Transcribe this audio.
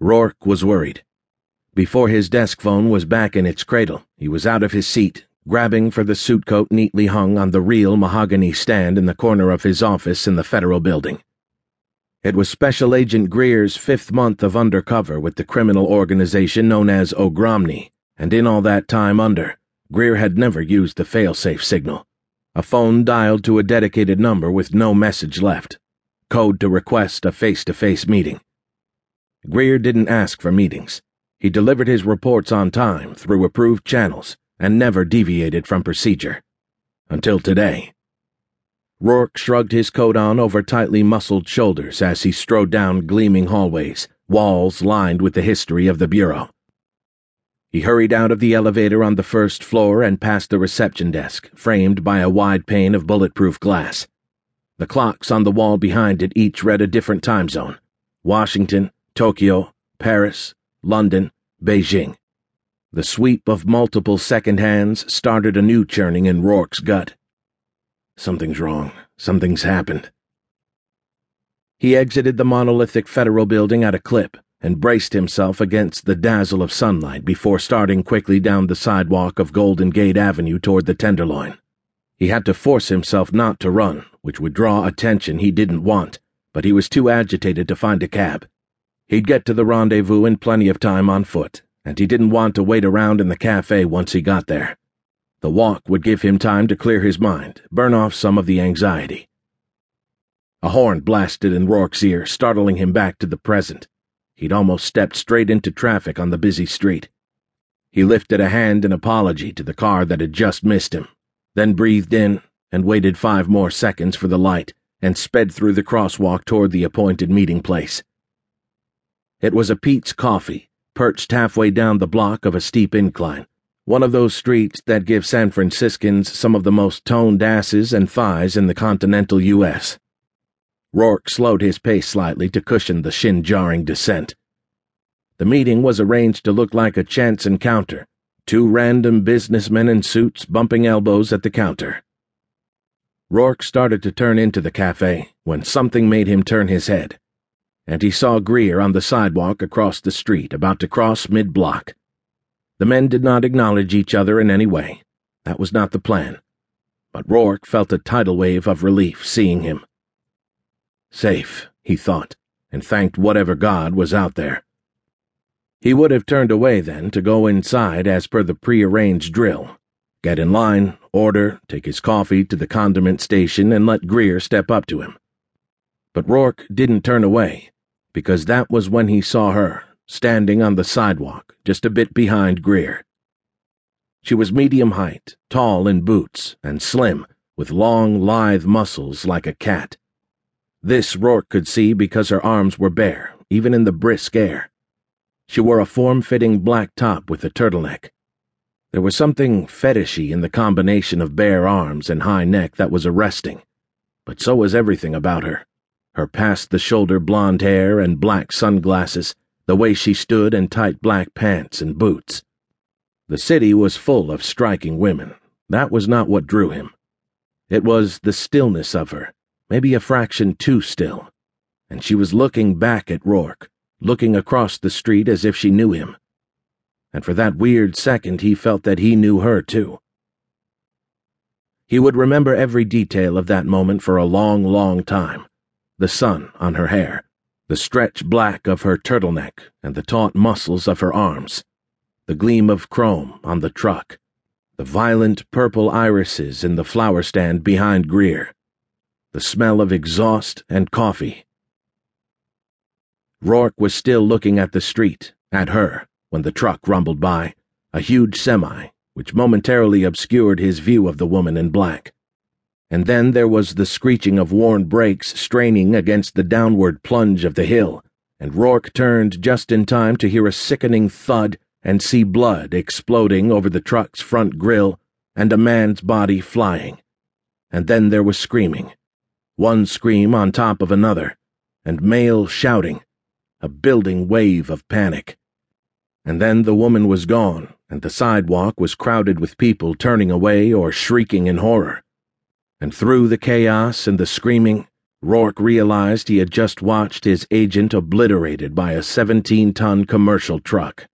Roarke was worried. Before his desk phone was back in its cradle, he was out of his seat, grabbing for the suit coat neatly hung on the real mahogany stand in the corner of his office in the federal building. It was Special Agent Greer's fifth month of undercover with the criminal organization known as Ogromny, and in all that time under, Greer had never used the failsafe signal. A phone dialed to a dedicated number with no message left. Code to request a face to face meeting. Greer didn't ask for meetings. He delivered his reports on time through approved channels and never deviated from procedure. Until today. Roarke shrugged his coat on over tightly muscled shoulders as he strode down gleaming hallways, walls lined with the history of the Bureau. He hurried out of the elevator on the first floor and past the reception desk, framed by a wide pane of bulletproof glass. The clocks on the wall behind it each read a different time zone Washington, Tokyo, Paris, London, Beijing. The sweep of multiple second hands started a new churning in Roarke's gut. Something's wrong. Something's happened. He exited the monolithic federal building at a clip and braced himself against the dazzle of sunlight before starting quickly down the sidewalk of Golden Gate Avenue toward the Tenderloin. He had to force himself not to run, which would draw attention he didn't want, but he was too agitated to find a cab. He'd get to the rendezvous in plenty of time on foot, and he didn't want to wait around in the cafe once he got there. The walk would give him time to clear his mind, burn off some of the anxiety. A horn blasted in Roarke's ear, startling him back to the present. He'd almost stepped straight into traffic on the busy street. He lifted a hand in apology to the car that had just missed him, then breathed in and waited five more seconds for the light and sped through the crosswalk toward the appointed meeting place. It was a Peet's Coffee, perched halfway down the block of a steep incline, one of those streets that give San Franciscans some of the most toned asses and thighs in the continental U.S. Roarke slowed his pace slightly to cushion the shin jarring descent. The meeting was arranged to look like a chance encounter two random businessmen in suits bumping elbows at the counter. Roarke started to turn into the cafe when something made him turn his head and he saw Greer on the sidewalk across the street, about to cross mid block. The men did not acknowledge each other in any way. That was not the plan. But Roarke felt a tidal wave of relief seeing him. Safe, he thought, and thanked whatever God was out there. He would have turned away then to go inside as per the prearranged drill. Get in line, order, take his coffee to the condiment station, and let Greer step up to him. But Roarke didn't turn away because that was when he saw her, standing on the sidewalk, just a bit behind Greer. She was medium height, tall in boots, and slim, with long, lithe muscles like a cat. This Roarke could see because her arms were bare, even in the brisk air. She wore a form fitting black top with a turtleneck. There was something fetishy in the combination of bare arms and high neck that was arresting, but so was everything about her her past the shoulder blonde hair and black sunglasses, the way she stood in tight black pants and boots. The city was full of striking women. That was not what drew him. It was the stillness of her, maybe a fraction too still. And she was looking back at Roarke, looking across the street as if she knew him. And for that weird second, he felt that he knew her too. He would remember every detail of that moment for a long, long time the sun on her hair, the stretch black of her turtleneck and the taut muscles of her arms, the gleam of chrome on the truck, the violent purple irises in the flower stand behind Greer, the smell of exhaust and coffee. Roarke was still looking at the street, at her, when the truck rumbled by, a huge semi, which momentarily obscured his view of the woman in black and then there was the screeching of worn brakes straining against the downward plunge of the hill, and Roarke turned just in time to hear a sickening thud and see blood exploding over the truck's front grille and a man's body flying. And then there was screaming, one scream on top of another, and male shouting, a building wave of panic. And then the woman was gone, and the sidewalk was crowded with people turning away or shrieking in horror and through the chaos and the screaming, Roarke realized he had just watched his agent obliterated by a 17 ton commercial truck.